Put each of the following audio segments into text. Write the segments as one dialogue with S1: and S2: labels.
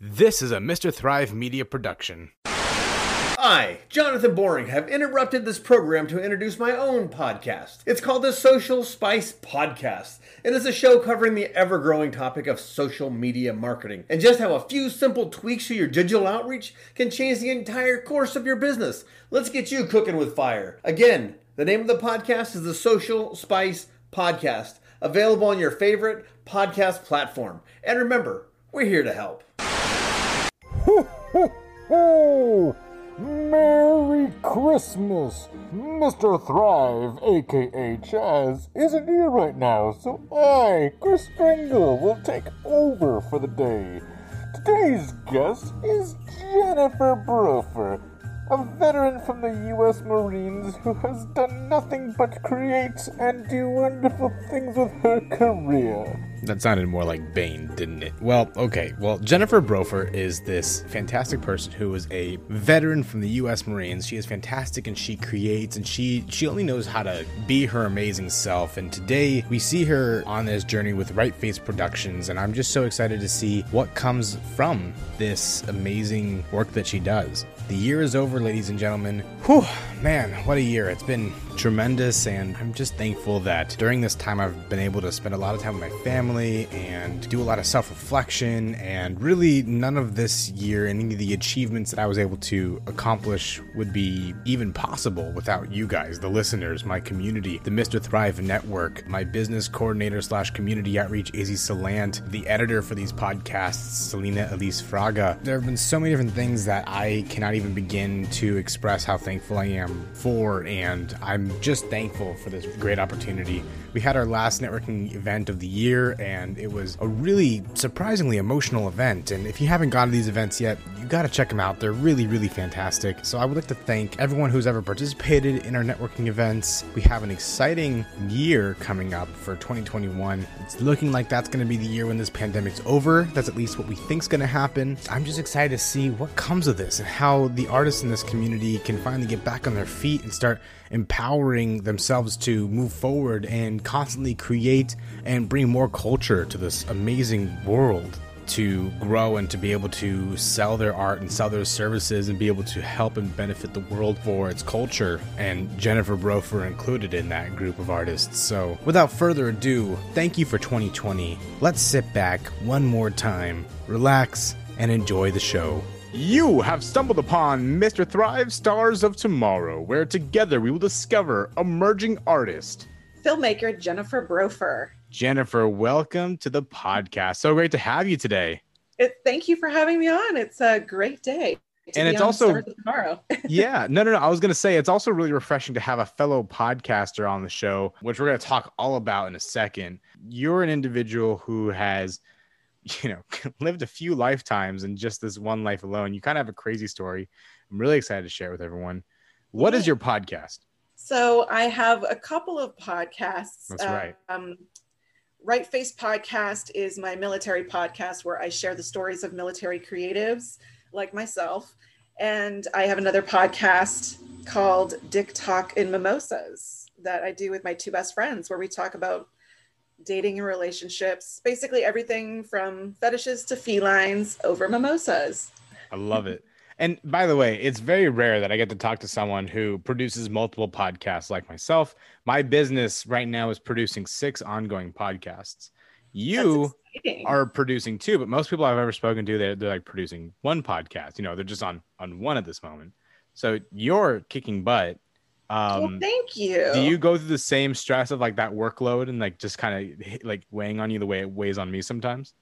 S1: This is a Mr. Thrive Media production.
S2: I, Jonathan Boring, have interrupted this program to introduce my own podcast. It's called the Social Spice Podcast, it's a show covering the ever growing topic of social media marketing and just how a few simple tweaks to your digital outreach can change the entire course of your business. Let's get you cooking with fire. Again, the name of the podcast is the Social Spice Podcast, available on your favorite podcast platform. And remember, we're here to help.
S3: Merry Christmas! Mr. Thrive, aka Chaz, isn't here right now, so I, Chris Stringle, will take over for the day. Today's guest is Jennifer Brofer, a veteran from the U.S. Marines who has done nothing but create and do wonderful things with her career.
S1: That sounded more like Bane, didn't it? Well, okay. Well, Jennifer Brofer is this fantastic person who is a veteran from the U.S. Marines. She is fantastic and she creates and she she only knows how to be her amazing self. And today we see her on this journey with Right Face Productions, and I'm just so excited to see what comes from this amazing work that she does. The year is over, ladies and gentlemen. Whew, man, what a year. It's been tremendous, and I'm just thankful that during this time I've been able to spend a lot of time with my family and do a lot of self reflection. And really, none of this year, any of the achievements that I was able to accomplish would be even possible without you guys, the listeners, my community, the Mr. Thrive Network, my business coordinator slash community outreach, Izzy Salant, the editor for these podcasts, Selena Elise Fraga. There have been so many different things that I cannot even begin to express how thankful I am for, and I'm just thankful for this great opportunity. We had our last networking event of the year, and it was a really surprisingly emotional event. And if you haven't gone to these events yet, you got to check them out. They're really, really fantastic. So I would like to thank everyone who's ever participated in our networking events. We have an exciting year coming up for 2021. It's looking like that's going to be the year when this pandemic's over. That's at least what we think's going to happen. I'm just excited to see what comes of this and how the artists in this community can finally get back on their feet and start empowering themselves to move forward and constantly create and bring more culture to this amazing world to grow and to be able to sell their art and sell their services and be able to help and benefit the world for its culture. And Jennifer Brofer included in that group of artists. So, without further ado, thank you for 2020. Let's sit back one more time, relax, and enjoy the show. You have stumbled upon Mr. Thrive Stars of Tomorrow, where together we will discover emerging artist.
S4: Filmmaker Jennifer Brofer.
S1: Jennifer, welcome to the podcast. So great to have you today.
S4: It, thank you for having me on. It's a great day.
S1: And it's also-
S4: tomorrow.
S1: yeah, no, no, no. I was going to say it's also really refreshing to have a fellow podcaster on the show, which we're going to talk all about in a second. You're an individual who has, you know, lived a few lifetimes in just this one life alone. You kind of have a crazy story. I'm really excited to share it with everyone. What is
S4: Yeah.
S1: your podcast?
S4: So I have a couple of podcasts.
S1: That's right.
S4: Um, right Face Podcast is my military podcast where I share the stories of military creatives like myself. And I have another podcast called Dick Talk and Mimosas that I do with my two best friends where we talk about dating and relationships, basically everything from fetishes to felines over mimosas.
S1: I love it. And by the way, it's very rare that I get to talk to someone who produces multiple podcasts like myself. My business right now is producing six ongoing podcasts. You are producing two, but most people I've ever spoken to, they're, they're like producing one podcast. You know, they're just on on one at this moment. So you're kicking butt.
S4: well,
S1: Um,
S4: thank you.
S1: do you go through the same stress of like that workload and like just kind of like weighing on you the way it weighs on me sometimes?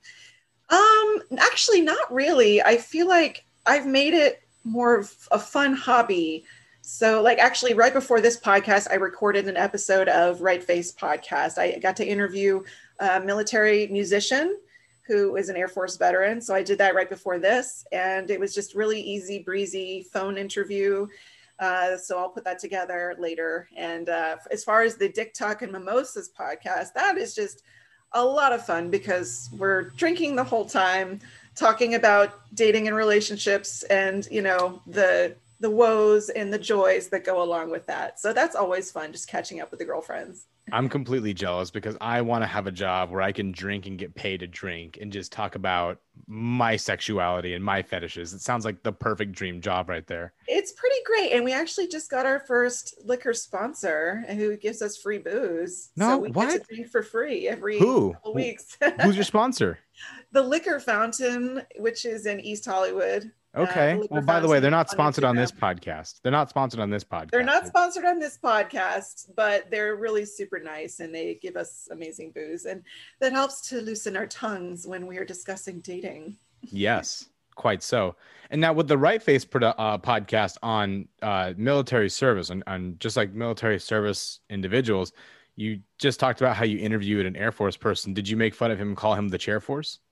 S4: Um, actually, not really. I feel like I've made it more of a fun hobby. So, like, actually, right before this podcast, I recorded an episode of Right Face podcast. I got to interview a military musician who is an Air Force veteran. So, I did that right before this, and it was just really easy breezy phone interview. Uh, so, I'll put that together later. And uh, as far as the Dick Talk and Mimosas podcast, that is just a lot of fun because we're drinking the whole time talking about dating and relationships and you know the the woes and the joys that go along with that. So that's always fun just catching up with the girlfriends
S1: I'm completely jealous because I want to have a job where I can drink and get paid to drink and just talk about my sexuality and my fetishes. It sounds like the perfect dream job right there.
S4: It's pretty great. And we actually just got our first liquor sponsor who gives us free booze.
S1: No,
S4: so we
S1: what?
S4: get to drink for free every
S1: Who?
S4: couple weeks.
S1: Who's your sponsor?
S4: the Liquor Fountain, which is in East Hollywood. Uh,
S1: Okay.
S4: Liquor
S1: well, by the way, they're not
S4: on
S1: sponsored on this podcast. They're not sponsored on this podcast.
S4: They're not sponsored on this podcast, but they're really super nice and they give us amazing booze. And that helps to loosen our tongues when we are discussing dating.
S1: Yes, quite so. And now with the Right Face produ- uh, podcast on uh, military service and on just like military service individuals, you just talked about how you interviewed an Air Force person. Did you make fun of him and call him the Chair Force?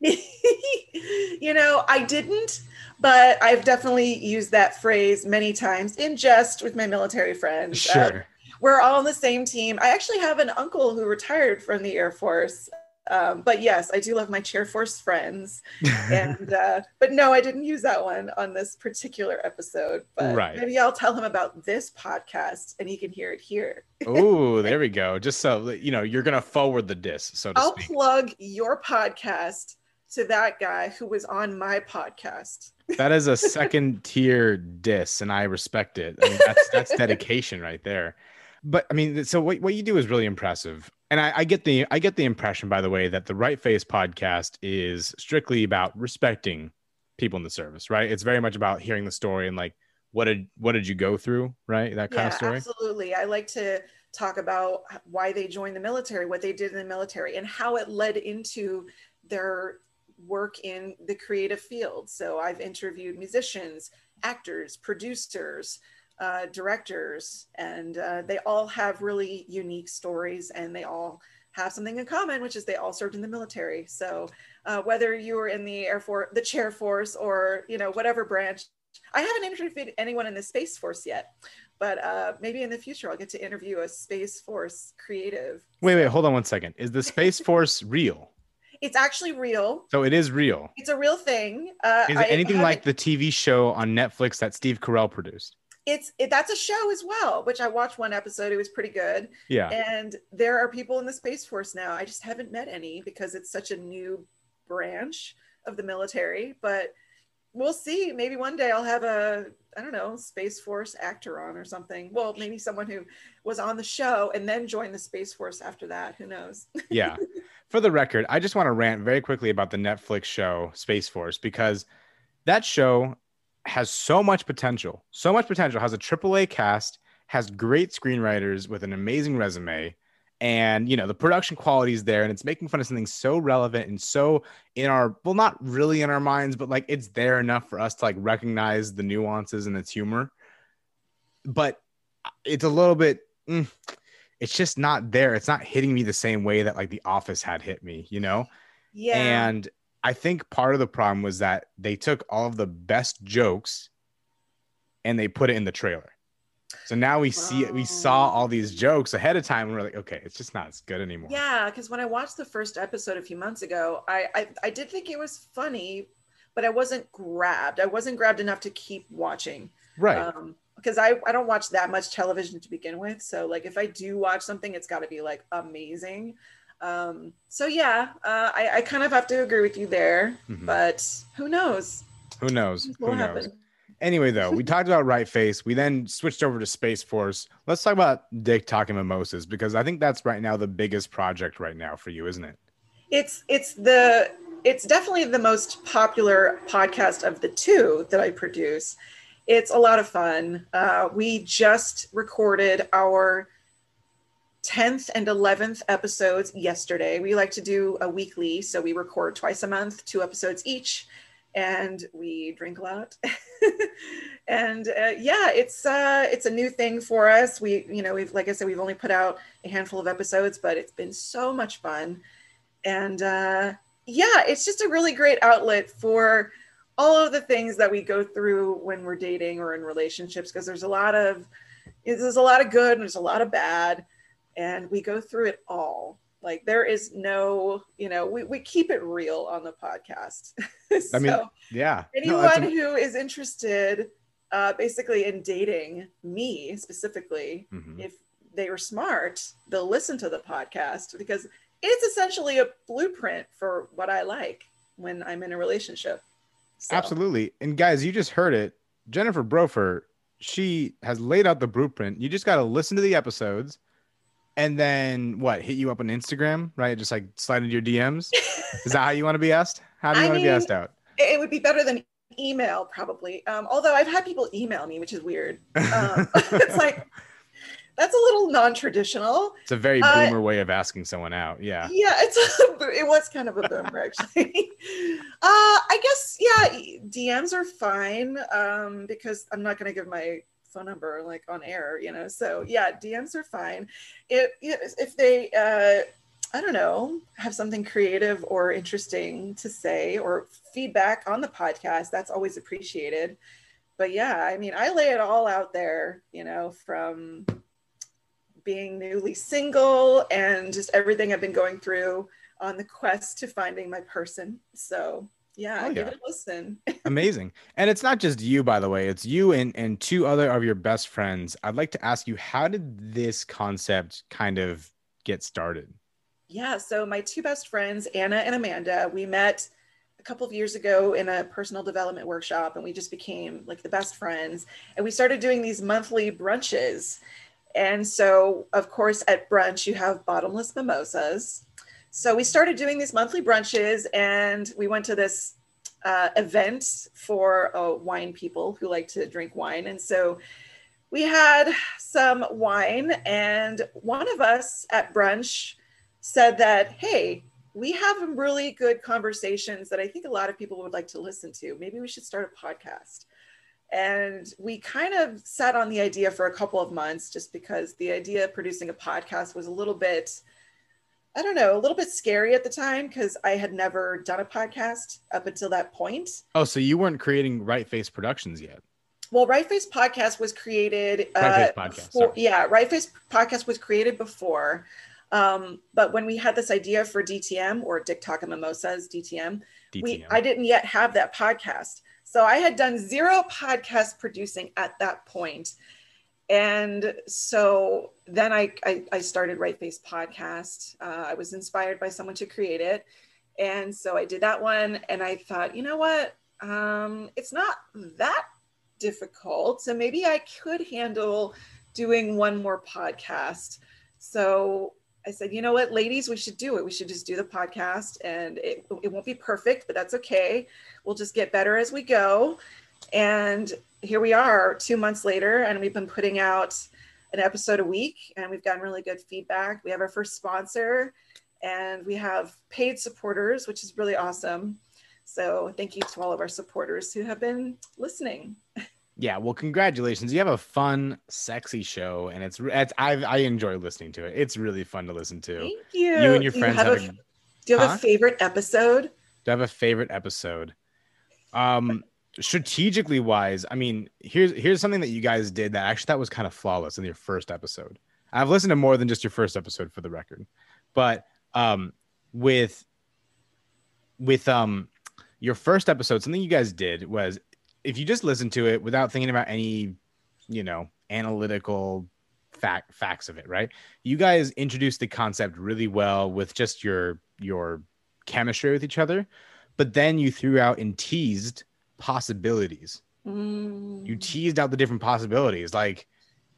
S4: you know, I didn't, but I've definitely used that phrase many times in jest with my military friends. Uh,
S1: Sure.
S4: we're all on the same team. I actually have an uncle who retired from the Air Force. Um, but yes, I do love my Chair Force friends. And uh, but no, I didn't use that one on this particular episode. But
S1: Right.
S4: maybe I'll tell him about this podcast and he can hear it here.
S1: oh, there we go. Just so that, you know, you're gonna forward the disc, so to
S4: I'll
S1: speak.
S4: plug your podcast to that guy who was on my podcast.
S1: That is a second tier diss, and I respect it. I mean, that's that's dedication right there. But I mean, so what, what you do is really impressive, and I, I get the I get the impression, by the way, that the Right Face podcast is strictly about respecting people in the service, right? It's very much about hearing the story and like what did what did you go through, right? That kind
S4: yeah,
S1: of story.
S4: absolutely. I like to talk about why they joined the military, what they did in the military, and how it led into their work in the creative field. So I've interviewed musicians, actors, producers, uh, directors, and uh, they all have really unique stories, and they all have something in common, which is they all served in the military. So uh, whether you were in the Air Force, the Chair Force, or you know whatever branch, I haven't interviewed anyone in the Space Force yet but uh, maybe in the future I'll get to interview a Space Force creative.
S1: Wait, wait, hold on one second. Is the Space Force real?
S4: It's actually real.
S1: So it is real.
S4: It's a real thing. Uh,
S1: Is
S4: I
S1: it anything like the TV show on Netflix that Steve Carell produced?
S4: It's it, that's a show as well, which I watched one episode. It was pretty good.
S1: Yeah.
S4: And there are people in the Space Force now. I just haven't met any because it's such a new branch of the military. But we'll see. Maybe one day I'll have a I don't know Space Force actor on or something. Well, maybe someone who was on the show and then joined the Space Force after that. Who knows?
S1: yeah. For the record, I just want to rant very quickly about the Netflix show Space Force because that show has so much potential. So much potential. Has a AAA cast, has great screenwriters with an amazing resume, and you know the production quality is there, and it's making fun of something so relevant and so in our well, not really in our minds, but like it's there enough for us to like recognize the nuances and its humor. But it's a little bit. mm, it's just not there. It's not hitting me the same way that like The Office had hit me, you know?
S4: Yeah.
S1: And I think part of the problem was that they took all of the best jokes and they put it in the trailer. So now we see it, we saw all these jokes ahead of time and we're like, okay, it's just not as good anymore.
S4: Yeah, because when I watched the first episode a few months ago, I, I I did think it was funny, but I wasn't grabbed. I wasn't grabbed enough to keep watching.
S1: Right.
S4: Um, because I, I don't watch that much television to begin with. So like if I do watch something, it's got to be like amazing. Um, so yeah, uh, I, I kind of have to agree with you there,
S1: Mhm.
S4: but who knows?
S1: Who knows?
S4: What
S1: Who knows?
S4: happen?
S1: Anyway, though, we talked about Right Face. We then switched over to Space Force. Let's talk about Dick Talk and Mimosas because I think that's right now the biggest project right now for you, isn't it?
S4: It's it's the it's definitely the most popular podcast of the two that I produce. It's a lot of fun. Uh, we just recorded our 10th and 11th episodes yesterday. We like to do a weekly, so we record twice a month, two episodes each, and we drink a lot. and uh, yeah, it's uh, it's a new thing for us. We, you know, we've like I said, we've only put out a handful of episodes, but it's been so much fun. And uh, yeah, it's just a really great outlet for all of the things that we go through when we're dating or in relationships because there's a lot of there's a lot of good and there's a lot of bad and we go through it all like there is no you know we, we keep it real on the podcast
S1: I mean, Yeah.
S4: Anyone
S1: am-
S4: who is interested uh, basically in dating me specifically
S1: Mhm.
S4: if they are smart, they'll listen to the podcast because it's essentially a blueprint for what I like when I'm in a relationship. So,
S1: Absolutely. And guys, you just heard it. Jennifer Brofer, she has laid out the blueprint. You just got to listen to the episodes and then what? Hit you up on Instagram, right? Just like slide into your DMs. Is that how you want to be asked? How do you
S4: I
S1: want to be asked out?
S4: It would be better than email, probably. Um, although I've had people email me, which is weird. Um, it's like, that's a little non traditional.
S1: It's a very
S4: uh,
S1: boomer way of asking someone out. Yeah.
S4: Yeah, it's a, it was kind of a boomer actually. uh, I guess yeah, DMs are fine um, because I'm not going to give my phone number like on air, you know. So yeah, DMs are fine. If if they uh, I don't know have something creative or interesting to say or feedback on the podcast, that's always appreciated. But yeah, I mean, I lay it all out there, you know, from being newly single and just everything I've been going through on the quest to finding my person. So yeah,
S1: Oh,
S4: give it a listen.
S1: Amazing. And it's not just you, by the way, it's you and, and two other of your best friends. I'd like to ask you, how did this concept kind of get started?
S4: Yeah, so my two best friends, Anna and Amanda, we met a couple of years ago in a personal development workshop and we just became like the best friends. And we started doing these monthly brunches. And so, of course, at brunch, you have bottomless mimosas. So we started doing these monthly brunches and we went to this uh, event for uh, wine people who like to drink wine. And so we had some wine, and one of us at brunch said that, hey, we have really good conversations that I think a lot of people would like to listen to. Maybe we should start a podcast. And we kind of sat on the idea for a couple of months just because the idea of producing a podcast was a little bit, I don't know, a little bit scary at the time because I had never done a podcast up until that point.
S1: Oh, so you weren't creating Right Face Productions yet?
S4: Well, Right Face Podcast was created.
S1: Right Face
S4: uh,
S1: Podcast, sorry.
S4: yeah, Right Face Podcast was created before. Um, but when we had this idea for DTM or Dick Talk and Mimosas, DTM, we
S1: DTM.
S4: I didn't yet have that podcast. So I had done zero podcast producing at that point. And so then I, I, I started Right Face Podcast. Uh, I was inspired by someone to create it. And so I did that one. And I thought, you know what? Um, it's not that difficult. So maybe I could handle doing one more podcast. So I said, you know what, ladies, we should do it. We should just do the podcast and it, it won't be perfect, but that's okay. We'll just get better as we go. And here we are two months later, and we've been putting out an episode a week, and we've gotten really good feedback. We have our first sponsor, and we have paid supporters, which is really awesome. So thank you to all of our supporters who have been listening.
S1: Yeah, well, congratulations. You have a fun, sexy show, and it's, it's I I enjoy listening to it. It's really fun to listen to.
S4: Thank you.
S1: You and your friends
S4: have
S1: have
S4: a,
S1: a,
S4: do you have
S1: Huh?
S4: a favorite episode?
S1: do you have a favorite episode? Um, strategically wise, I mean, here's here's something that you guys did that actually that was kind of flawless in your first episode. I've listened to more than just your first episode for the record, but um, with with um your first episode, something you guys did was if you just listen to it without thinking about any, you know, analytical fact facts of it, right? You guys introduced the concept really well with just your your chemistry with each other, but then you threw out and teased possibilities.
S4: Mm.
S1: You teased out the different possibilities, like,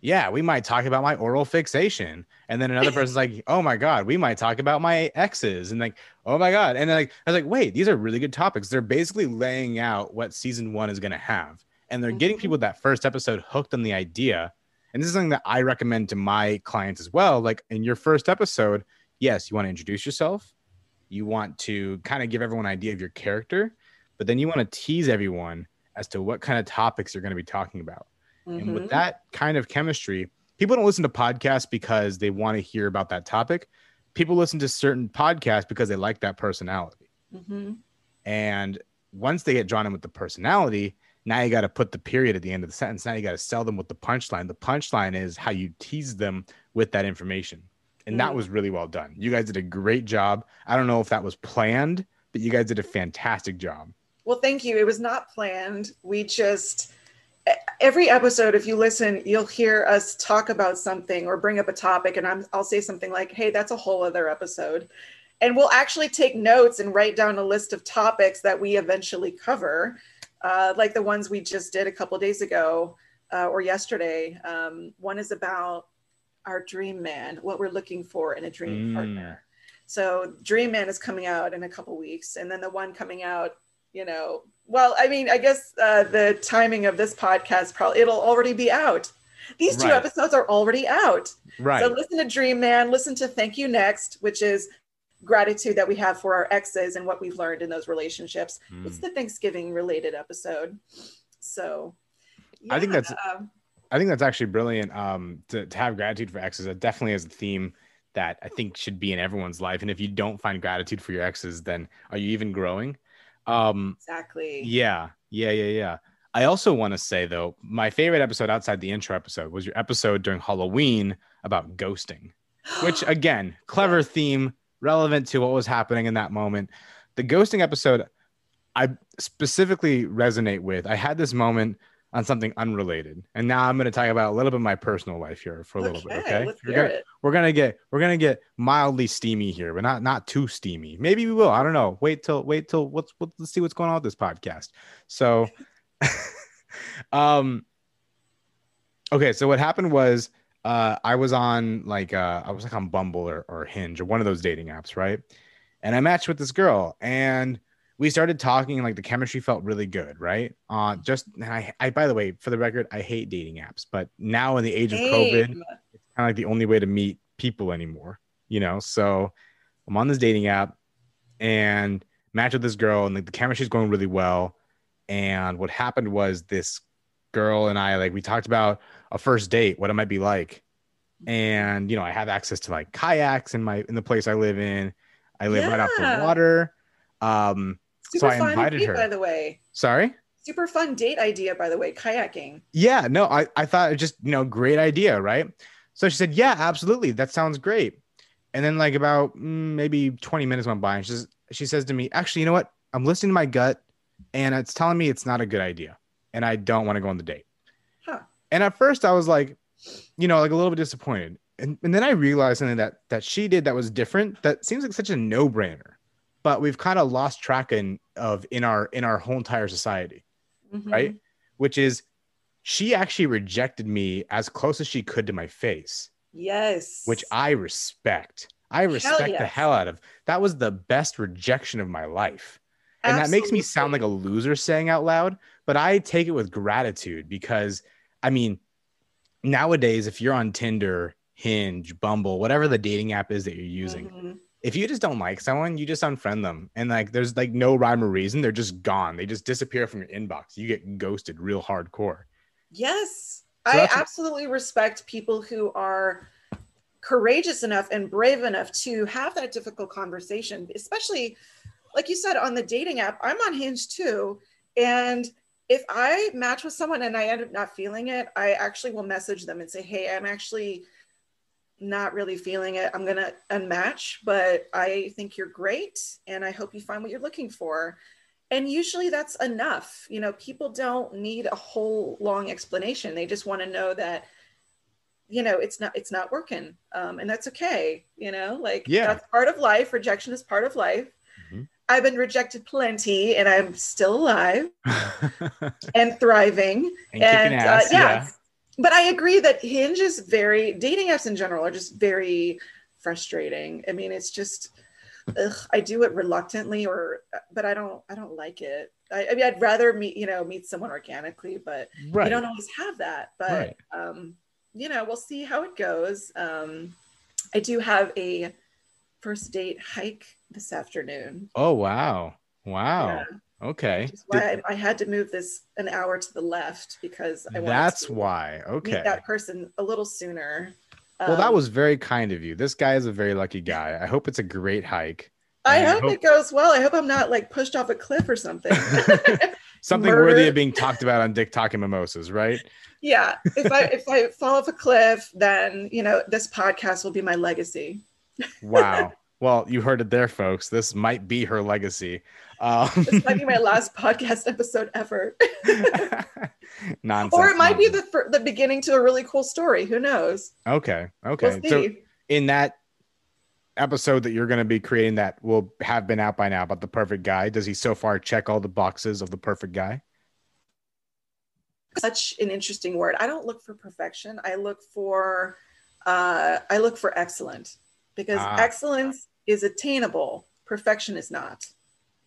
S1: yeah, we might talk about my oral fixation, and then another person's like, oh my god, we might talk about my exes, and like, oh my god, and then like, I was like, wait, these are really good topics. They're basically laying out what season one is going to have, and they're getting
S4: Mhm.
S1: people that first episode hooked on the idea. And this is something that I recommend to my clients as well. Like in your first episode, yes, you want to introduce yourself, you want to kind of give everyone an idea of your character, but then you want to tease everyone as to what kind of topics you're going to be talking about. And with
S4: Mhm.
S1: that kind of chemistry, people don't listen to podcasts because they want to hear about that topic. People listen to certain podcasts because they like that personality.
S4: Mhm.
S1: And once they get drawn in with the personality, now you got to put the period at the end of the sentence. Now you got to sell them with the punchline. The punchline is how you tease them with that information. And that
S4: Mm.
S1: was really well done. You guys did a great job. I don't know if that was planned, but you guys did a fantastic job.
S4: Well, thank you. It was not planned. We just every episode, if you listen, you'll hear us talk about something or bring up a topic, and I'm, I'll say something like, "Hey, that's a whole other episode," and we'll actually take notes and write down a list of topics that we eventually cover, uh, like the ones we just did a couple days ago uh, or yesterday. Um, one is about our dream man, what we're looking for in a dream
S1: Mm.
S4: partner. So, Dream Man is coming out in a couple weeks, and then the one coming out, you know, well, I mean, I guess uh, the timing of this podcast probably it'll already be out. These two
S1: Right.
S4: episodes are already out.
S1: Right.
S4: So listen to Dream Man, listen to Thank You Next, which is gratitude that we have for our exes and what we've learned in those relationships.
S1: Mm.
S4: It's the Thanksgiving related episode. So
S1: I think that's- I think that's actually brilliant. Um, to, to have gratitude for exes, that definitely is a theme that I think should be in everyone's life. And if you don't find gratitude for your exes, then are you even growing? Um,
S4: exactly.
S1: yeah, yeah, yeah, yeah. I also want to say though, my favorite episode outside the intro episode was your episode during Halloween about ghosting, which again, clever theme, relevant to what was happening in that moment. The ghosting episode, I specifically resonate with. I had this moment on something unrelated, and now I'm going to talk about a little bit of my personal life here for a little bit. Okay, We're gonna- we're gonna get we're gonna get mildly steamy here, but not not too steamy. Maybe we will. I don't know. Wait till wait till what's what, let's see what's going on with this podcast. So, um, okay. So what happened was, uh, I was on like uh, I was like on Bumble or, or Hinge or one of those dating apps, right? And I matched with this girl, and we started talking, and like the chemistry felt really good, right? Uh, just and I, I by the way, for the record, I hate dating apps, but now in the age of COVID, it's kind of like the only way to meet people anymore, you know? So I'm on this dating app and match with this girl, and like the chemistry's going really well. And what happened was this girl and I, like, we talked about a first date, what it might be like. And, you know, I have access to like kayaks in my, in the place I live in. I live right off the water. Um,
S4: Super
S1: I
S4: fun
S1: invited
S4: date,
S1: her.
S4: by the way.
S1: sorry.
S4: Super fun date idea, by the way, kayaking.
S1: Yeah, no, I, I thought it just, you know, great idea, right? So she said, Yeah, absolutely. That sounds great. And then like about mm, maybe 20 minutes went by and she says, she says to me, actually, you know what? I'm listening to my gut and it's telling me it's not a good idea. And I don't want to go on the date.
S4: Huh.
S1: And at first I was like, you know, like a little bit disappointed. And, and then I realized something that that she did that was different. That seems like such a no-brainer, but we've kind of lost track in of in our in our whole entire society
S4: Mhm.
S1: right? Which is she actually rejected me as close as she could to my face,
S4: Yes.
S1: which I respect. I respect the
S4: yes.
S1: hell out of. That was the best rejection of my life. And that makes me sound like a loser saying out loud, but I take it with gratitude because I mean, nowadays if you're on Tinder, Hinge, Bumble, whatever the dating app is that you're using,
S4: Mhm.
S1: If you just don't like someone, you just unfriend them. And like there's like no rhyme or reason. They're just gone. They just disappear from your inbox. You get ghosted real hardcore.
S4: Yes.
S1: So
S4: I
S1: that's what-
S4: absolutely respect people who are courageous enough and brave enough to have that difficult conversation, especially like you said on the dating app. I'm on Hinge too. And if I match with someone and I end up not feeling it, I actually will message them and say, Hey, I'm actually not really feeling it. I'm going to unmatch, but I think you're great. And I hope you find what you're looking for and usually that's enough you know people don't need a whole long explanation they just want to know that you know it's not it's not working um, and that's okay you know like
S1: Yeah.
S4: that's part of life rejection is part of life
S1: Mhm.
S4: i've been rejected plenty and i'm still alive and thriving
S1: and kicking
S4: uh,
S1: ass.
S4: yeah, but i agree that hinge is very dating apps in general are just very frustrating i mean it's just ugh, i do it reluctantly or but i don't i don't like it I, I mean i'd rather meet you know meet someone organically but
S1: Right.
S4: you don't always have that but
S1: Right.
S4: um you know we'll see how it goes um i do have a first date hike this afternoon
S1: oh wow. Wow.
S4: Yeah,
S1: Okay.
S4: why I, I had to move this an hour to the left because i wanted
S1: that's
S4: to
S1: why. Okay.
S4: meet that person a little sooner
S1: Well, that
S4: Um,
S1: was very kind of you. This guy is a very lucky guy. I hope it's a great hike.
S4: i hope,
S1: hope-
S4: it goes well i hope i'm not like pushed off a cliff or something
S1: Something worthy of being talked about on Dick Talk and Mimosas, right?
S4: yeah if i if i fall off a cliff then you know this podcast will be my legacy
S1: Wow. well, you heard it there, folks. This might be her legacy. Um,
S4: this might be my last podcast episode ever.
S1: nonsense.
S4: or it might be the fir- the beginning to a really cool story. Who knows?
S1: Okay. Okay.
S4: We'll
S1: so in that episode that you're going to be creating that will have been out by now about the perfect guy, does he so far check all the boxes of the perfect guy?
S4: Such an interesting word. I don't look for perfection. I look for uh, I look for excellent because
S1: Ah.
S4: excellence is attainable. Perfection is not.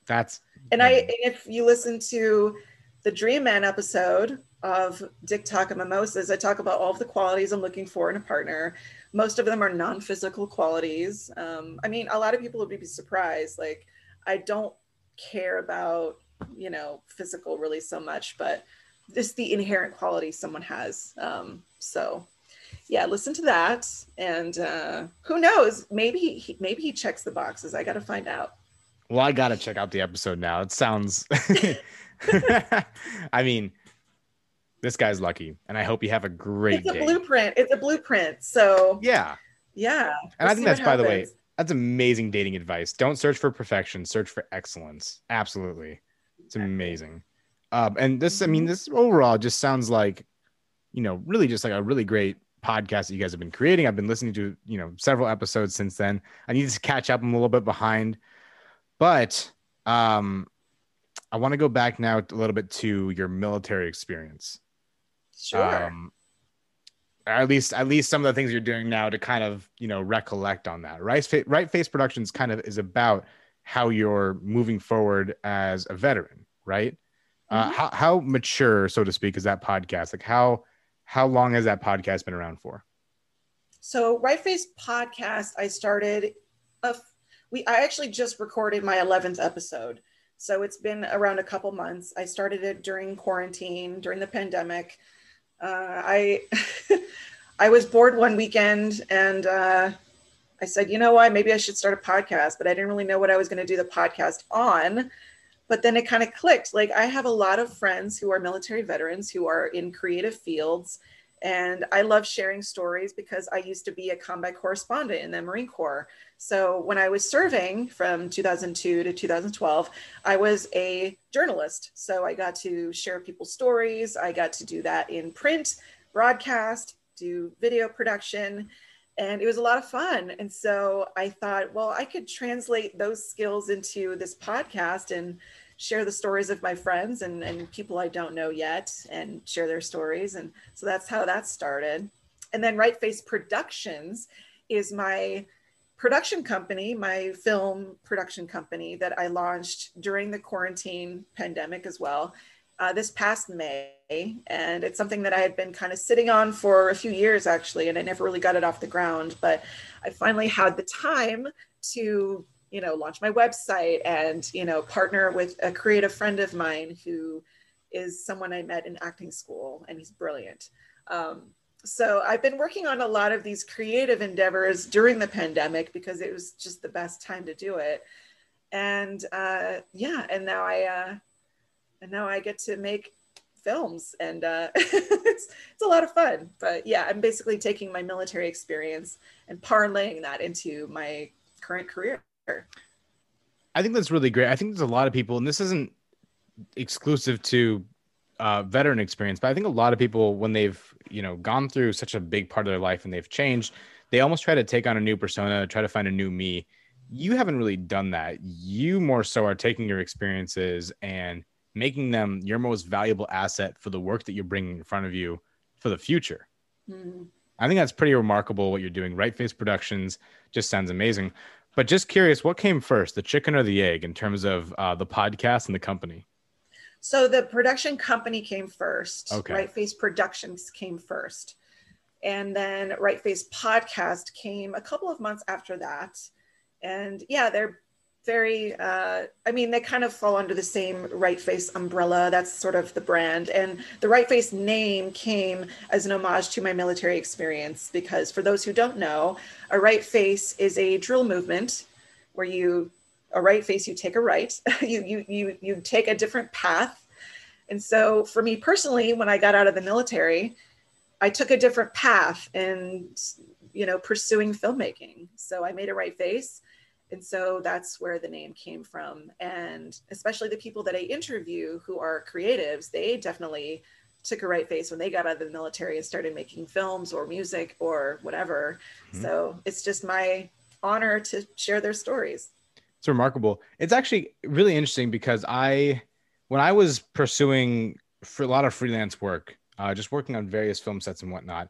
S1: That's
S4: And I, and if you listen to the Dream Man episode of Dick Talk and Mimosas, I talk about all of the qualities I'm looking for in a partner. Most of them are non-physical qualities. Um, I mean, a lot of people would be surprised. Like, I don't care about you know physical really so much, but just the inherent quality someone has. Um, so, yeah, listen to that, and uh, who knows? Maybe he, maybe he checks the boxes. I got to find out.
S1: Well, I got to check out the episode now. It sounds I mean, this guy's lucky and I hope you have a great
S4: it's a
S1: day.
S4: blueprint. It's a blueprint. So
S1: yeah.
S4: yeah.
S1: And I
S4: we'll
S1: think that's by the way, that's amazing dating advice. Don't search for perfection, search for excellence. Absolutely. It's amazing. Um, and this, I
S4: Mm-hmm.
S1: mean, this overall just sounds like, you know, really just like a really great podcast that you guys have been creating. I've been listening to, you know, several episodes since then. I need to catch up. I'm a little bit behind, but um, I want to go back now a little bit to your military experience.
S4: Sure.
S1: Um, at least, at least some of the things you're doing now to kind of, you know, recollect on that. Right, Fa- right Face Productions kind of is about how you're moving forward as a veteran, right? Uh,
S4: Mhm.
S1: how, how mature, so to speak, is that podcast? Like how how long has that podcast been around for?
S4: So Right Face podcast, I started. We I actually just recorded my eleventh episode, so it's been around a couple months. I started it during quarantine, during the pandemic. Uh, I I was bored one weekend, and uh, I said, you know what, maybe I should start a podcast, but I didn't really know what I was going to do the podcast on. But then it kind of clicked. Like I have a lot of friends who are military veterans who are in creative fields and I love sharing stories because I used to be a combat correspondent in the Marine Corps. So when I was serving from 2002 to 2012, I was a journalist. So I got to share people's stories. I got to do that in print, broadcast, do video production, and it was a lot of fun. And so I thought, well, I could translate those skills into this podcast and share the stories of my friends and, and people I don't know yet and share their stories. And so that's how that started. And then Right Face Productions is my production company, my film production company that I launched during the quarantine pandemic as well. Uh, this past May, and it's something that I had been kind of sitting on for a few years actually, and I never really got it off the ground. But I finally had the time to you know launch my website and you know partner with a creative friend of mine who is someone i met in acting school and he's brilliant. Um, so i've been working on a lot of these creative endeavors during the pandemic because it was just the best time to do it. And uh, yeah and now i uh, and now i get to make films and uh, it's, it's a lot of fun. But yeah i'm basically taking my military experience and parlaying that into my current career
S1: I think that's really great. I think there's a lot of people, and this isn't exclusive to uh, veteran experience, but I think a lot of people, when they've you know gone through such a big part of their life and they've changed, they almost try to take on a new persona, try to find a new me. You haven't really done that. You more so are taking your experiences and making them your most valuable asset for the work that you're bringing in front of you for the future.
S4: Mhm.
S1: I think that's pretty remarkable what you're doing. Right Face Productions just sounds amazing. But just curious, what came first, the chicken or the egg, in terms of uh, the podcast and the company?
S4: So the production company came first.
S1: Okay.
S4: Right Face Productions came first. And then Right Face Podcast came a couple of months after that. And yeah, they're very, uh, I mean, they kind of fall under the same Right Face umbrella. That's sort of the brand. And the Right Face name came as an homage to my military experience because for those who don't know, a right face is a drill movement where you a right face you take a right you you you you take a different path and so for me personally when i got out of the military i took a different path and you know pursuing filmmaking so i made a right face And so that's where the name came from. And especially the people that I interview who are creatives, they definitely took a right face when they got out of the military and started making films or music or whatever. Mm-hmm. So it's just my honor to share their stories.
S1: It's remarkable. It's actually really interesting because I, when I was pursuing for a lot of freelance work, uh, just working on various film sets and whatnot,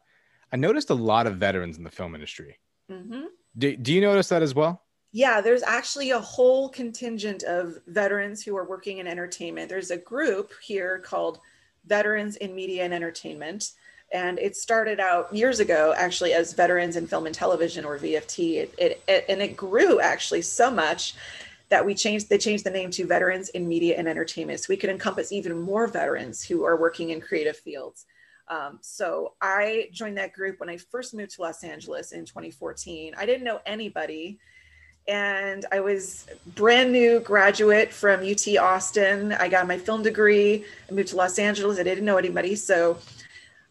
S1: I noticed a lot of veterans in the film industry. Mm-hmm. Do, do you notice that as well?
S4: Yeah, there's actually a whole contingent of veterans who are working in entertainment. There's a group here called Veterans in Media and Entertainment. And it started out years ago, actually, as Veterans in Film and Television or VFT. It, it, it, and it grew actually so much that we changed, they changed the name to Veterans in Media and Entertainment. So we could encompass even more veterans who are working in creative fields. Um, so I joined that group when I first moved to Los Angeles in 2014. I didn't know anybody and I was brand new graduate from UT Austin. I got my film degree. I moved to Los Angeles. I didn't know anybody, so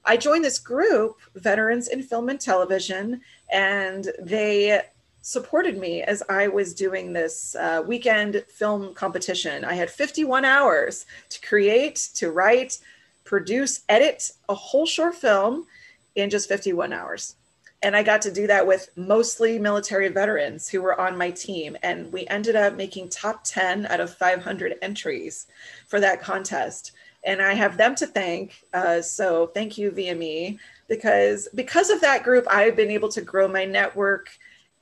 S4: I joined this group, Veterans in Film and Television, and they supported me as I was doing this uh, weekend film competition. I had 51 hours to create, to write, produce, edit a whole short film in just 51 hours. And I got to do that with mostly military veterans who were on my team. And we ended up making top 10 out of 500 entries for that contest. And I have them to thank. Uh, so thank you, VME, because because of that group, I've been able to grow my network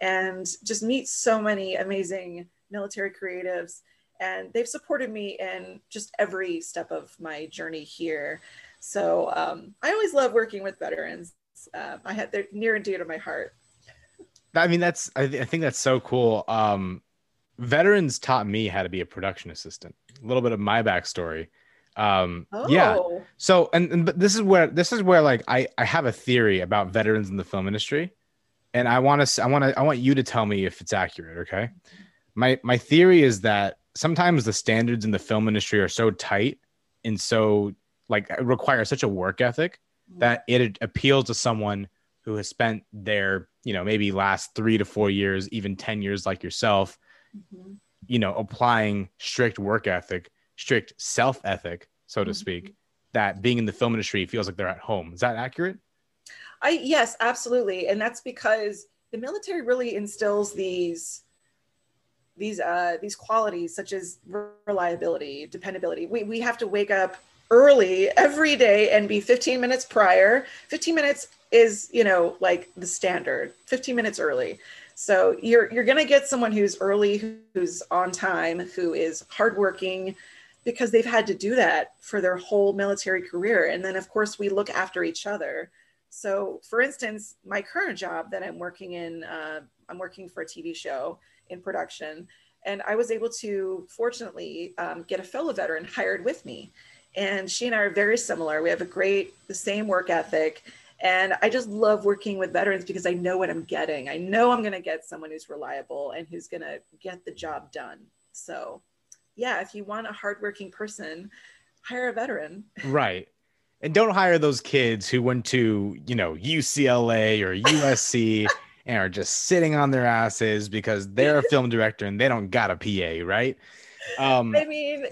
S4: and just meet so many amazing military creatives. And they've supported me in just every step of my journey here. So um, I always love working with veterans um, I had they're near and dear to my heart.
S1: I mean, that's I, th- I think that's so cool. Um, veterans taught me how to be a production assistant. A little bit of my backstory. Um, oh. Yeah. So, and, and but this is where this is where like I I have a theory about veterans in the film industry, and I want to I want to I want you to tell me if it's accurate. Okay. My my theory is that sometimes the standards in the film industry are so tight and so like require such a work ethic that it appeals to someone who has spent their, you know, maybe last three to four years, even 10 years like yourself, mm-hmm. you know, applying strict work ethic, strict self ethic, so to mm-hmm. speak, that being in the film industry feels like they're at home. Is that accurate?
S4: I, yes, absolutely. And that's because the military really instills these these uh, these qualities such as reliability, dependability. We, we have to wake up early every day and be 15 minutes prior. 15 minutes is you know like the standard 15 minutes early. So you're you're going to get someone who's early who's on time who is hardworking because they've had to do that for their whole military career. And then of course we look after each other. So for instance my current job that i'm working in uh, i'm working for a tv show in production and i was able to fortunately um, get a fellow veteran hired with me and she and I are very similar. We have a great, the same work ethic. And I just love working with veterans because I know what I'm getting. I know I'm going to get someone who's reliable and who's going to get the job done. So, yeah, if you want a hardworking person, hire a veteran.
S1: Right. And don't hire those kids who went to, you know, UCLA or USC and are just sitting on their asses because they're a film director and they don't got a PA, right?
S4: Um, I mean,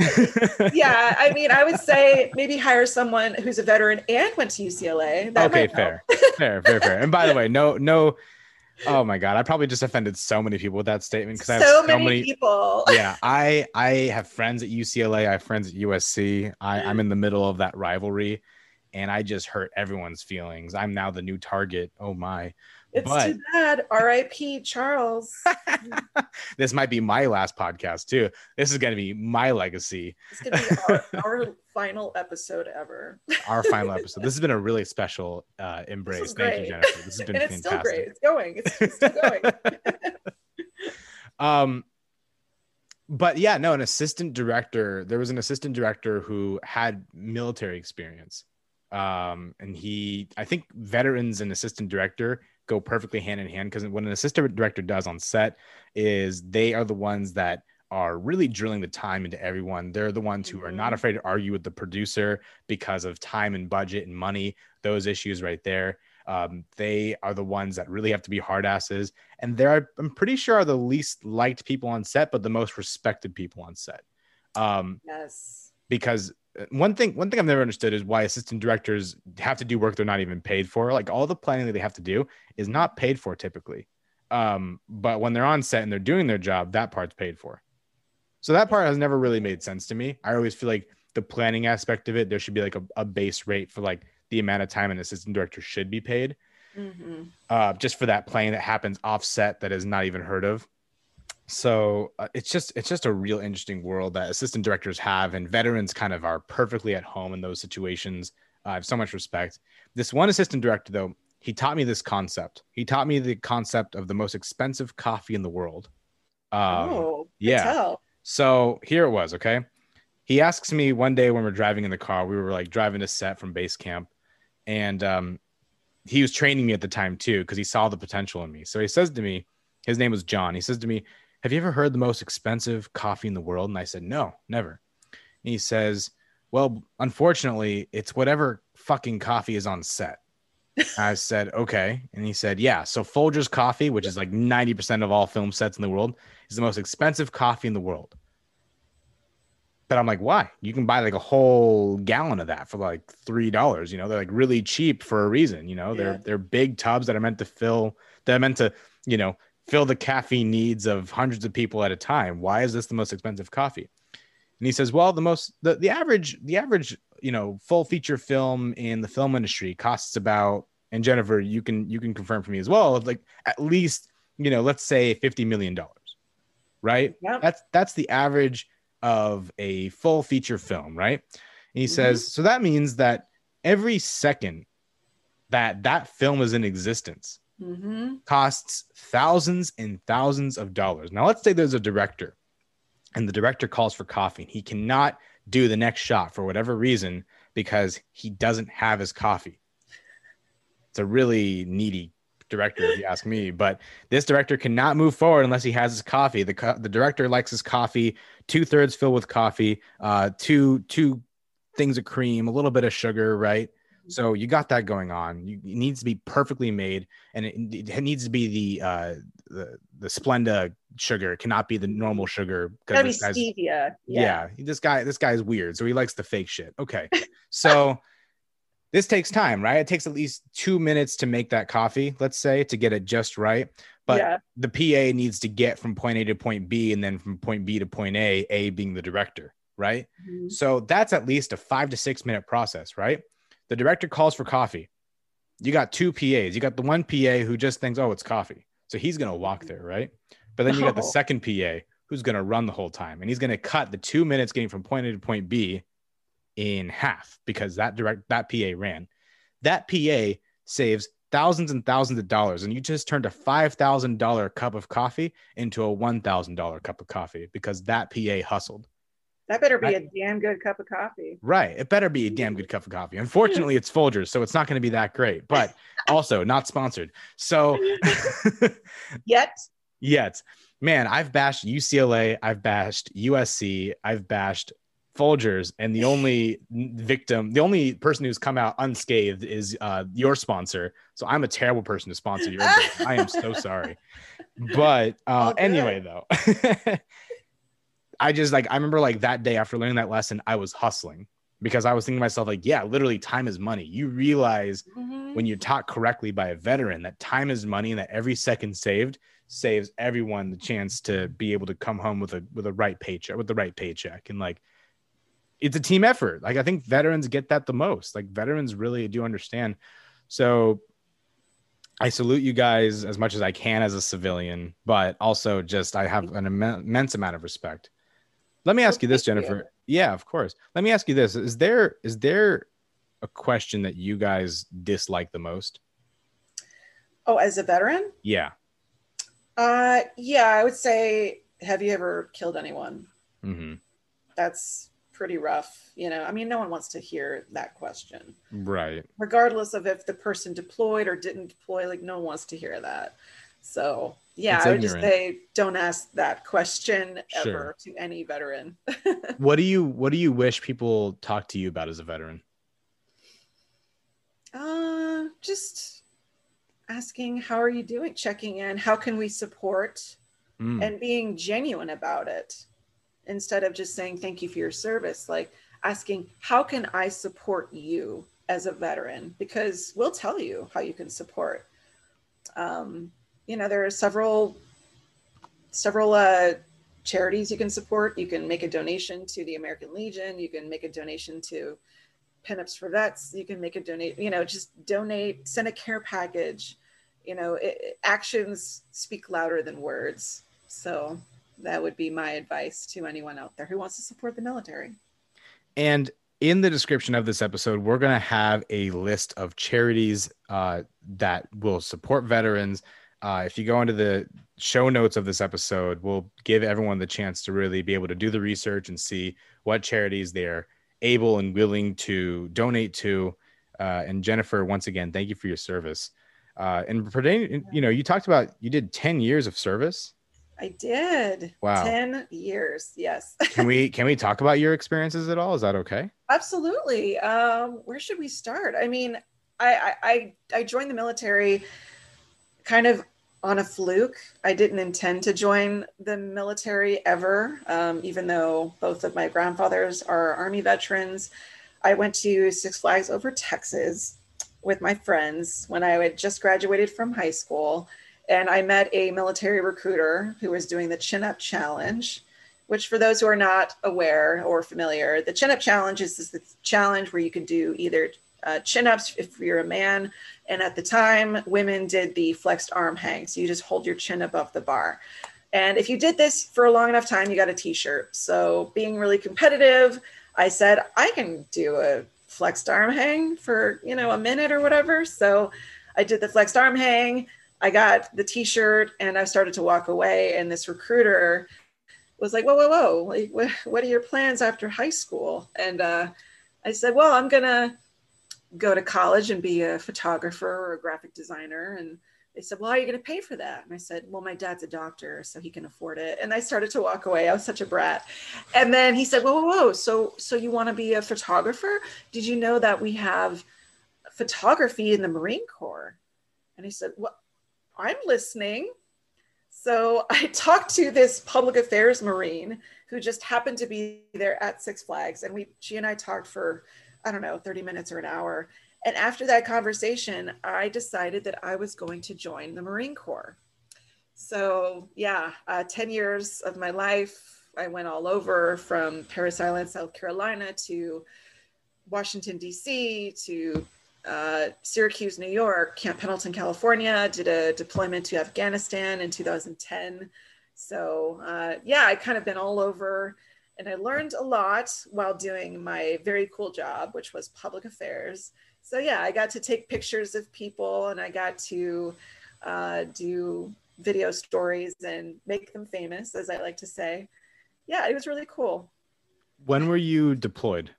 S4: yeah, I mean, I would say maybe hire someone who's a veteran and went to UCLA.
S1: That okay, fair, fair, fair, fair. And by the way, no, no. Oh my god, I probably just offended so many people with that statement because I have so,
S4: so many, many, people.
S1: yeah, I I have friends at UCLA. I have friends at USC. I, I'm in the middle of that rivalry, and I just hurt everyone's feelings. I'm now the new target. Oh my.
S4: It's but, too bad. R.I.P. Charles.
S1: this might be my last podcast too. This is going to be my legacy.
S4: It's going to be our, our, final episode ever.
S1: our final episode. This has been a really special uh, embrace. Thank you, Jennifer. This has been
S4: and
S1: it's
S4: fantastic. still great. It's going. It's, it's still going.
S1: um, but yeah, no, an assistant director. There was an assistant director who had military experience. Um, and he, I think, veterans and assistant director go perfectly hand in hand because what an assistant director does on set is they are the ones that are really drilling the time into everyone. They're the ones who are not mm-hmm. afraid to argue with the producer because of time and budget and money, those issues right there. Um, they are the ones that really have to be hard asses, and they're I'm pretty sure are the least liked people on set, but the most respected people on set. Um,
S4: Yes.
S1: because one thing one thing I've never understood is why assistant directors have to do work they're not even paid for. Like all the planning that they have to do is not paid for typically. Um, but when they're on set and they're doing their job, that part's paid for. So that part has never really made sense to me. I always feel like the planning aspect of it, there should be like a, a base rate for like the amount of time an assistant director should be paid
S4: hmm
S1: uh, just for that playing that happens offset that is not even heard of. So uh, it's just it's just a real interesting world that assistant directors have, and veterans kind of are perfectly at home in those situations. Uh, I have so much respect. This one assistant director, though, he taught me this concept. He taught me the concept of the most expensive coffee in the world. Um,
S4: oh,
S1: yeah. So here it was, okay? He asks me one day when we're driving in the car, we were like driving to set from base camp, and um, he was training me at the time too because he saw the potential in me. So he says to me, his name was John. He says to me, Have you ever heard the most expensive coffee in the world? And I said, No, never. And he says, Well, unfortunately, it's whatever fucking coffee is on set. I said, Okay. And he said, Yeah. So Folgers coffee, which is like 90% of all film sets in the world, is the most expensive coffee in the world. But I'm like, why? You can buy like a whole gallon of that for like three dollars. You know, they're like really cheap for a reason. You know, they're
S4: Yeah.
S1: they're big tubs that are meant to fill that are meant to, you know, fill the caffeine needs of hundreds of people at a time. Why is this the most expensive coffee? And he says, well, the most the, the average the average you know full feature film in the film industry costs about and Jennifer, you can you can confirm for me as well, like at least you know let's say fifty million dollars, right?
S4: Yep.
S1: That's that's the average of a full feature film, right? And he says, mm-hmm. so that means that every second that that film is in existence
S4: hmm
S1: costs thousands and thousands of dollars. Now, let's say there's a director and the director calls for coffee and he cannot do the next shot for whatever reason because he doesn't have his coffee. It's a really needy director, if you ask me. But this director cannot move forward unless he has his coffee. The, co- the director likes his coffee two thirds filled with coffee, uh, two two things of cream, a little bit of sugar, right? So you got that going on. You, it needs to be perfectly made, and it, it needs to be the uh, the the Splenda sugar. It cannot be the normal sugar
S4: Gotta be stevia.
S1: yeah. this guy this guy is weird, so he likes the fake shit. Okay, so this takes time, right? It takes at least two minutes to make that coffee, let's say, to get it just right. But
S4: yeah.
S1: the PA needs to get from point A to point B, and then from point B to point A, A being the director, right?
S4: Mhm.
S1: So that's at least a five to six minute process, right? The director calls for coffee. You got two PAs. You got the one PA who just thinks, oh, it's coffee. So he's going to walk there, right? But then you got the second PA who's going to run the whole time and he's going to cut the two minutes getting from point A to point B in half because that direct that PA ran. That PA saves thousands and thousands of dollars and you just turned a $5,000 cup of coffee into a $1,000 cup of coffee because that PA hustled.
S4: That better be
S1: I-
S4: a damn good cup of coffee.
S1: Right. It better be a damn good cup of coffee. Unfortunately, it's Folgers, so it's not going to be that great, but also not sponsored. So,
S4: Yet.
S1: yet, man, I've bashed UCLA, I've bashed USC, I've bashed Folgers, and the only victim, the only person who's come out unscathed is uh, your sponsor. So I'm a terrible person to sponsor your. business. I am so sorry. But uh, anyway, though. I just like I remember like that day after learning that lesson, I was hustling because I was thinking to myself, like, yeah, literally time is money. You realize
S4: Mhm.
S1: when you're taught correctly by a veteran that time is money and that every second saved saves everyone the chance to be able to come home with a with a right paycheck with the right paycheck. And like it's a team effort. Like I think veterans get that the most. Like veterans really do understand. So I salute you guys as much as I can as a civilian, but also just I have an immen- immense amount of respect. Let me ask you this. Jennifer. Yeah, of course. Let me ask you this: Is there is there a question that you guys dislike the most?
S4: Oh, as a veteran?
S1: Yeah.
S4: Uh yeah, I would say have you ever killed anyone?
S1: hmm
S4: That's pretty rough, you know. I mean, no one wants to hear that question.
S1: Right.
S4: Regardless of if the person deployed or didn't deploy, like no one wants to hear that. So, yeah, I would just say don't ask that question
S1: Sure.
S4: ever to any veteran.
S1: What do you What do you wish people talk to you about as a veteran?
S4: Uh, just asking how are you doing checking in how can we support
S1: Mm.
S4: and being genuine about it instead of just saying thank you for your service like asking how can i support you as a veteran because we'll tell you how you can support um, you know there are several several uh, charities you can support. You can make a donation to the american legion. You can make a donation to pinups for vets. You can make a donate you know just donate send a care package. You know it, actions speak louder than words. So that would be my advice to anyone out there who wants to support the military.
S1: And in the description of this episode, we're going to have a list of charities uh, that will support veterans. Uh, if you go into the show notes of this episode, we'll give everyone the chance to really be able to do the research and see what charities they're able and willing to donate to. Uh, and Jennifer, once again, thank you for your service. Uh, and pertaining, you know, you talked about you did 10 years of service.
S4: i did
S1: Wow.
S4: 10 years yes
S1: Can we can we talk about your experiences at all? Is that okay?
S4: Absolutely. Um, where should we start? I mean, I, I I I joined the military kind of on a fluke. I didn't intend to join the military ever, um, even though both of my grandfathers are Army veterans. I went to Six Flags over Texas with my friends when I had just graduated from high school. And I met a military recruiter who was doing the Chin Up Challenge which for those who are not aware or familiar, the chin up challenge is this challenge where you can do either uh, chin ups if you're a man. And at the time, women did the flexed arm hang. So you just hold your chin above the bar. And if you did this for a long enough time, you got a t shirt. So being really competitive, I said, I can do a flexed arm hang for, you know, a minute or whatever. So I did the flexed arm hang. I got the t shirt and I started to walk away. And this recruiter, was like, whoa, whoa, whoa, like, what, what are your plans after high school? And uh, I said, well, I'm gonna go to college and be a photographer or a graphic designer. And they said, well, how are you gonna pay for that? And I said, well, my dad's a doctor, so he can afford it. And I started to walk away. I was such a brat. And then he said, whoa, whoa, whoa, so so you want to be a photographer? Did you know that we have photography in the Marine Corps? And he said, well, I'm listening. So I talked to this public affairs Marine who just happened to be there at Six Flags. And we, she and I talked for, I don't know, 30 minutes or an hour. And after that conversation, I decided that I was going to join the Marine Corps. So, yeah, uh, 10 years of my life, I went all over from Parris Island, South Carolina to Washington, D.C., to uh, Syracuse, New York, Camp Pendleton, California, did a deployment to Afghanistan in 2010. So, uh, yeah, I kind of been all over and I learned a lot while doing my very cool job, which was public affairs. So, yeah, I got to take pictures of people and I got to uh, do video stories and make them famous, as I like to say. Yeah, it was really cool.
S1: When were you deployed?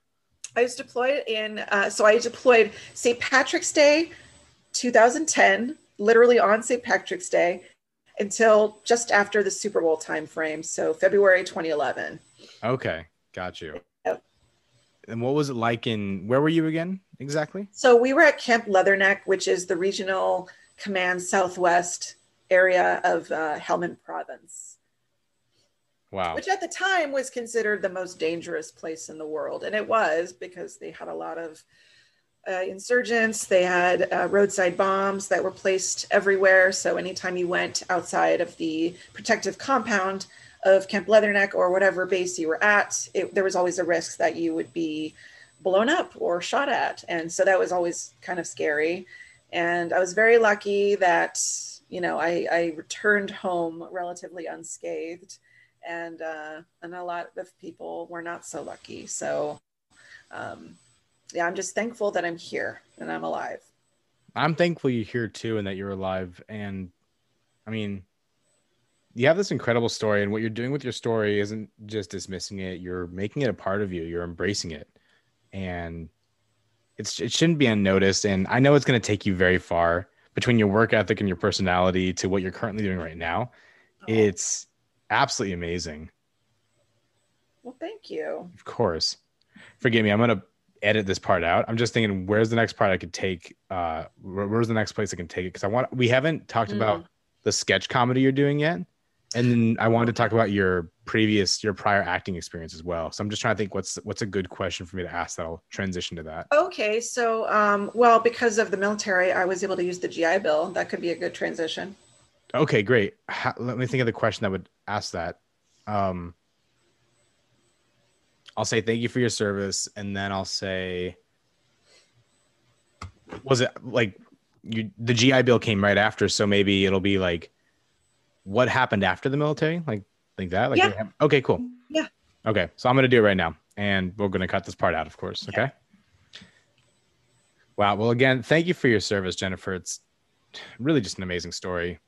S4: I was deployed in, uh, so I deployed St. Patrick's Day 2010, literally on St. Patrick's Day, until just after the Super Bowl timeframe. So February 2011.
S1: Okay, got you.
S4: Yep.
S1: And what was it like in where were you again exactly?
S4: So we were at Camp Leatherneck, which is the regional command southwest area of uh, Helmand province,
S1: Wow.
S4: which at the time was considered the most dangerous place in the world. And it was because they had a lot of uh, insurgents, they had uh, roadside bombs that were placed everywhere. So anytime you went outside of the protective compound of Camp Leatherneck or whatever base you were at, it, there was always a risk that you would be blown up or shot at. And so that was always kind of scary. And I was very lucky that, you know, I, I returned home relatively unscathed. And, uh, and a lot of people were not so lucky. So, um, yeah, I'm just thankful that I'm here and I'm alive.
S1: I'm thankful you're here too and that you're alive. And I mean, you have this incredible story, and what you're doing with your story isn't just dismissing it, you're making it a part of you, you're embracing it. And it's it shouldn't be unnoticed. And I know it's going to take you very far between your work ethic and your personality to what you're currently doing right now. Oh. It's absolutely amazing.
S4: Well, thank you.
S1: Of course. Forgive me. I'm gonna edit this part out. I'm just thinking, where's the next part I could take? Uh, where's the next place I can take it? Because I want. We haven't talked
S4: Mm.
S1: about the sketch comedy you're doing yet, and then I wanted to talk about your previous, your prior acting experience as well. So I'm just trying to think what's what's a good question for me to ask that'll transition to that.
S4: Okay, so um, well, because of the military, I was able to use the GI Bill. That could be a good transition.
S1: Okay, great. Ha- let me think of the question that would ask that. Um, I'll say thank you for your service, and then I'll say, was it like you? The GI Bill came right after, so maybe it'll be like, what happened after the military, like like that. Like,
S4: Yeah.
S1: okay, cool.
S4: Yeah.
S1: Okay, so I'm gonna do it right now, and we're gonna cut this part out, of course. Okay. Wow. Well, again, thank you for your service, Jennifer. It's really just an amazing story.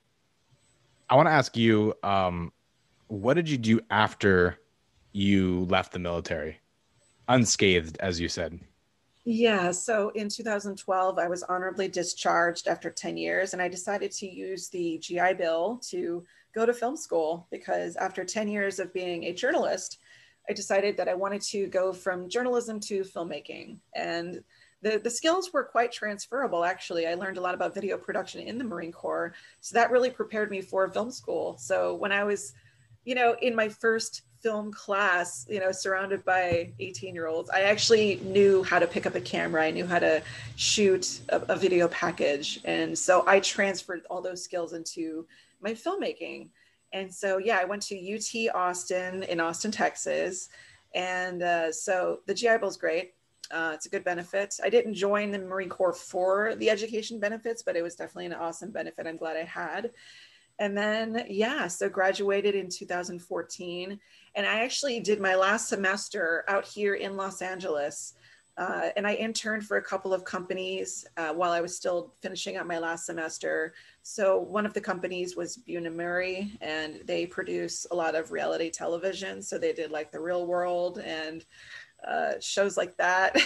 S1: I want to ask you, um, what did you do after you left the military, unscathed, as you said?
S4: Yeah, so in 2012, I was honorably discharged after 10 years, and I decided to use the GI Bill to go to film school because after 10 years of being a journalist, I decided that I wanted to go from journalism to filmmaking. And the, the skills were quite transferable, actually. I learned a lot about video production in the Marine Corps. So that really prepared me for film school. So when I was, you know, in my first film class, you know, surrounded by 18 year olds, I actually knew how to pick up a camera. I knew how to shoot a, a video package. And so I transferred all those skills into my filmmaking. And so, yeah, I went to UT Austin in Austin, Texas. And uh, so the GI Bill is great. Uh, it's a good benefit. I didn't join the Marine Corps for the education benefits, but it was definitely an awesome benefit. I'm glad I had. And then, yeah, so graduated in 2014. And I actually did my last semester out here in Los Angeles. Uh, and I interned for a couple of companies uh, while I was still finishing up my last semester. So one of the companies was Bunim/Murray, and they produce a lot of reality television. So they did like The Real World and uh, shows like that,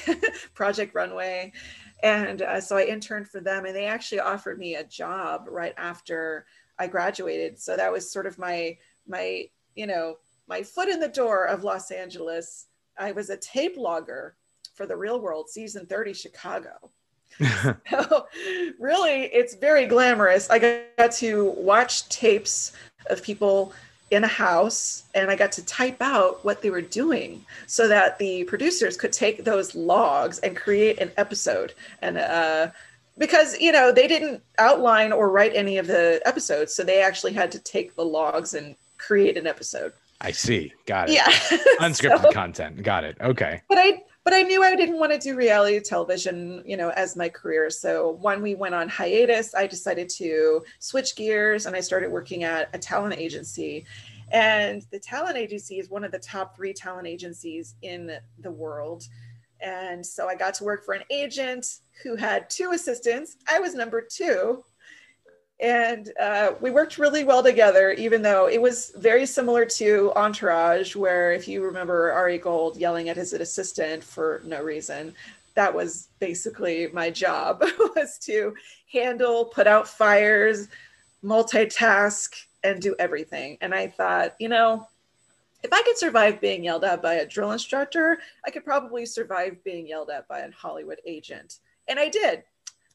S4: Project Runway. And uh, so I interned for them, and they actually offered me a job right after I graduated. So that was sort of my my you know my foot in the door of Los Angeles. I was a tape logger for the Real World season 30 Chicago. So really, it's very glamorous. I got to watch tapes of people in a house and I got to type out what they were doing so that the producers could take those logs and create an episode. And uh, because, you know, they didn't outline or write any of the episodes, so they actually had to take the logs and create an episode.
S1: I see. Got it.
S4: Yeah.
S1: Unscripted
S4: So-
S1: content. Got it. Okay.
S4: but I but I knew I didn't want to do reality television, you know, as my career. So when we went on hiatus, I decided to switch gears and I started working at a talent agency. And the talent agency is one of the top three talent agencies in the world. And so I got to work for an agent who had two assistants. I was number two. And uh, we worked really well together, even though it was very similar to Entourage, where if you remember Ari Gold yelling at his assistant for no reason, that was basically my job was to handle, put out fires, multitask, and do everything. And I thought, you know, if I could survive being yelled at by a drill instructor, I could probably survive being yelled at by a Hollywood agent. And I did.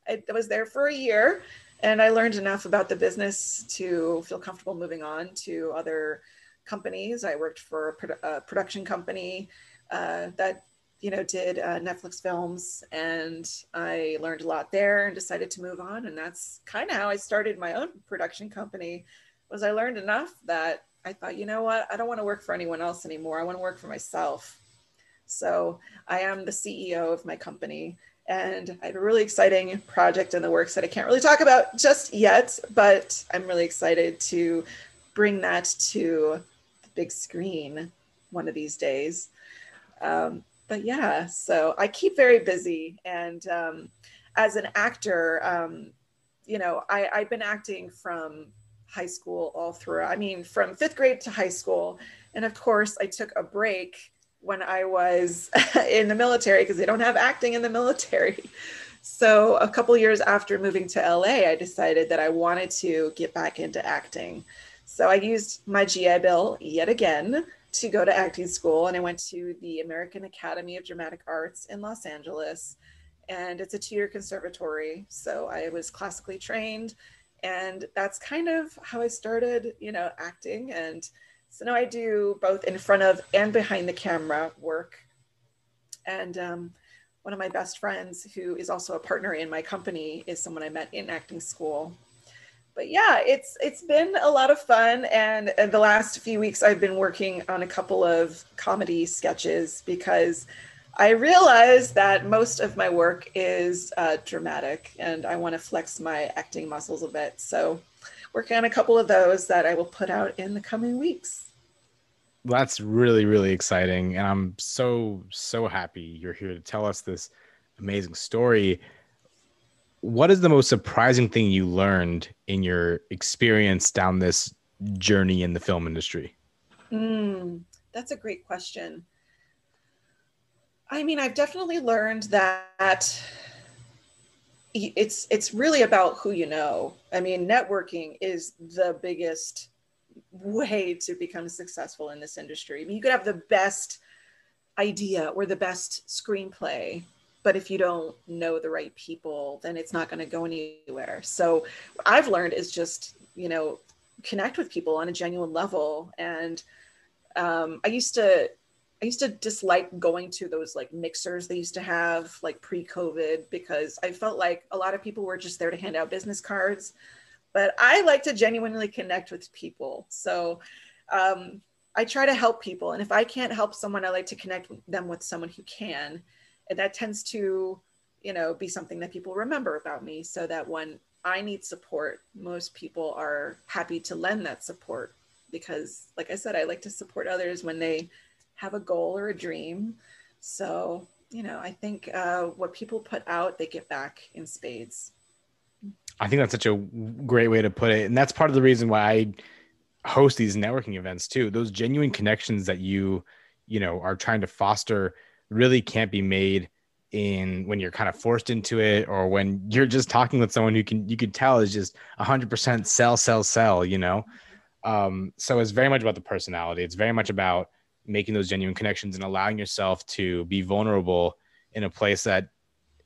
S4: I was there for a year and I learned enough about the business to feel comfortable moving on to other companies. I worked for a, produ- a production company uh, that you know did uh, Netflix films, and I learned a lot there and decided to move on. And that's kind of how I started my own production company. Was I learned enough that I thought, you know what, I don't want to work for anyone else anymore. I want to work for myself. So I am the CEO of my company and I have a really exciting project in the works that I can't really talk about just yet, but I'm really excited to bring that to the big screen one of these days. Um, but yeah, so I keep very busy. And um, as an actor, um, you know, I, I've been acting from high school all through, I mean, from fifth grade to high school. And of course, I took a break when I was in the military because they don't have acting in the military. So a couple years after moving to LA, I decided that I wanted to get back into acting. So I used my GI Bill yet again to go to acting school and I went to the American Academy of Dramatic Arts in Los Angeles. And it's a two year conservatory. So I was classically trained. And that's kind of how I started, you know, acting. And so now I do both in front of and behind the camera work. And um, one of my best friends, who is also a partner in my company, is someone I met in acting school but yeah, it's it's been a lot of fun. And, the last few weeks, I've been working on a couple of comedy sketches because I realized that most of my work is uh, dramatic, and I want to flex my acting muscles a bit. So, working on a couple of those that I will put out in the coming weeks.
S1: That's really really exciting, and I'm so so happy you're here to tell us this amazing story what is the most surprising thing you learned in your experience down this journey in the film industry?
S4: Mm, that's a great question. I mean, I've definitely learned that it's it's really about who you know. I mean, networking is the biggest way to become successful in this industry. I mean, you could have the best idea or the best screenplay but if you don't know the right people then it's not going to go anywhere so i've learned is just you know connect with people on a genuine level and um, i used to i used to dislike going to those like mixers they used to have like pre-covid because i felt like a lot of people were just there to hand out business cards but i like to genuinely connect with people. So um, i try to help people and if i can't help someone i like to connect them with someone who can and that tends to you know be something that people remember about me so that when i need support most people are happy to lend that support because like i said i like to support others when they have a goal or a dream. So you know i think uh, what people put out they get back in spades.
S1: I think that's such a great way to put it. And that's part of the reason why i host these networking events too. Those genuine connections that you you know are trying to foster really can't be made in when you're kind of forced into it or when you're just talking with someone who can you could tell is just 100% sell sell sell you know? Um, so it's very much about the personality. It's very much about making those genuine connections and allowing yourself to be vulnerable in a place that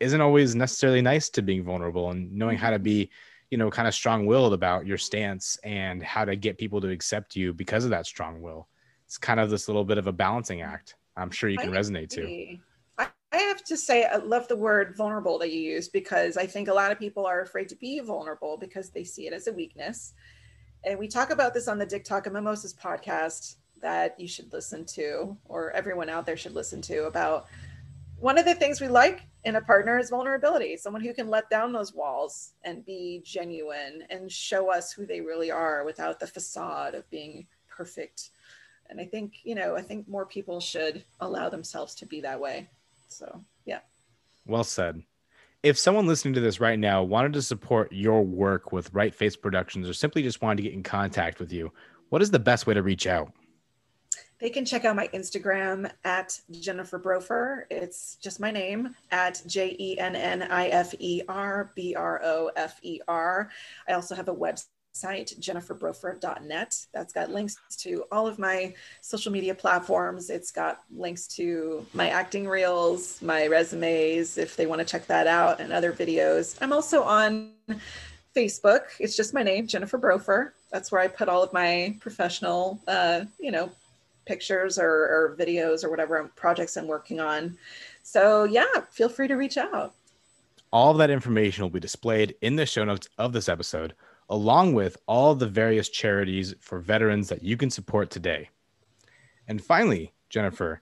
S1: isn't always necessarily nice to being vulnerable and knowing how to mm-hmm. be you know kind of strong-willed about your stance and how to get people to accept you because of that strong will it's kind of this little bit of a balancing act I'm sure you can I resonate too.
S4: I, I have to say, I love the word vulnerable that you use because I think a lot of people are afraid to be vulnerable because they see it as a weakness. And we talk about this on the Dick Talk and Mimosas podcast that you should listen to, or everyone out there should listen to, about one of the things we like in a partner is vulnerability someone who can let down those walls and be genuine and show us who they really are without the facade of being perfect. And i think you know i think more people should allow themselves to be that way. So yeah.
S1: Well said. If someone listening to this right now wanted to support your work with right face productions or simply just wanted to get in contact with you what is the best way to reach out
S4: they can check out my Instagram at Jennifer Brofer. It's just my name at J E N N I F E R B R O F E R. I also have a website jenniferbrofer.net. That's got links to all of my social media platforms. It's got links to my acting reels, my resumes, if they want to check that out, and other videos. I'm also on Facebook. It's just my name, Jennifer Brofer. That's where I put all of my professional, uh, you know, pictures or, or videos or whatever projects I'm working on. So, yeah, feel free to reach out.
S1: All of that information will be displayed in the show notes of this episode along with all the various charities for veterans that you can support today. And finally, Jennifer,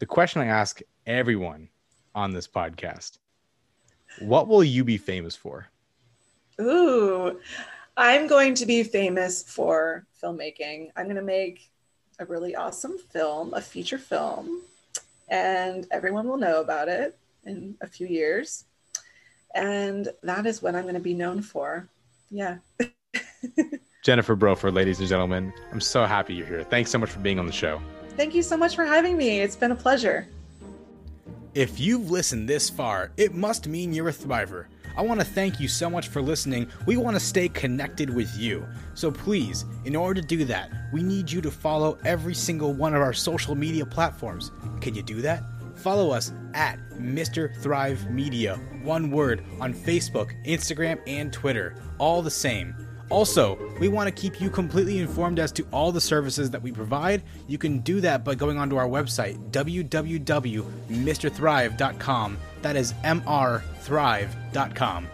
S1: the question I ask everyone on this podcast what will you be famous for?
S4: Ooh, I'm going to be famous for filmmaking. I'm going to make a really awesome film, a feature film, and everyone will know about it in a few years. And that is what I'm going to be known for yeah.
S1: Jennifer Brofer, ladies and gentlemen, I'm so happy you're here. Thanks so much for being on the show.
S4: Thank you so much for having me. It's been a pleasure.
S1: If you've listened this far, it must mean you're a thriver. I want to thank you so much for listening. We want to stay connected with you. So please, in order to do that, we need you to follow every single one of our social media platforms. Can you do that? Follow us at Mr. Thrive Media, one word, on Facebook, Instagram, and Twitter. All the same. Also, we want to keep you completely informed as to all the services that we provide. You can do that by going onto our website, www.mrthrive.com. That is mrthrive.com.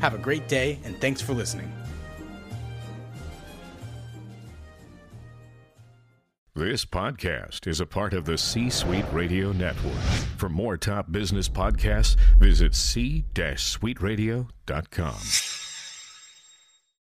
S1: Have a great day, and thanks for listening.
S5: This podcast is a part of the C Suite Radio Network. For more top business podcasts, visit c-suiteradio.com.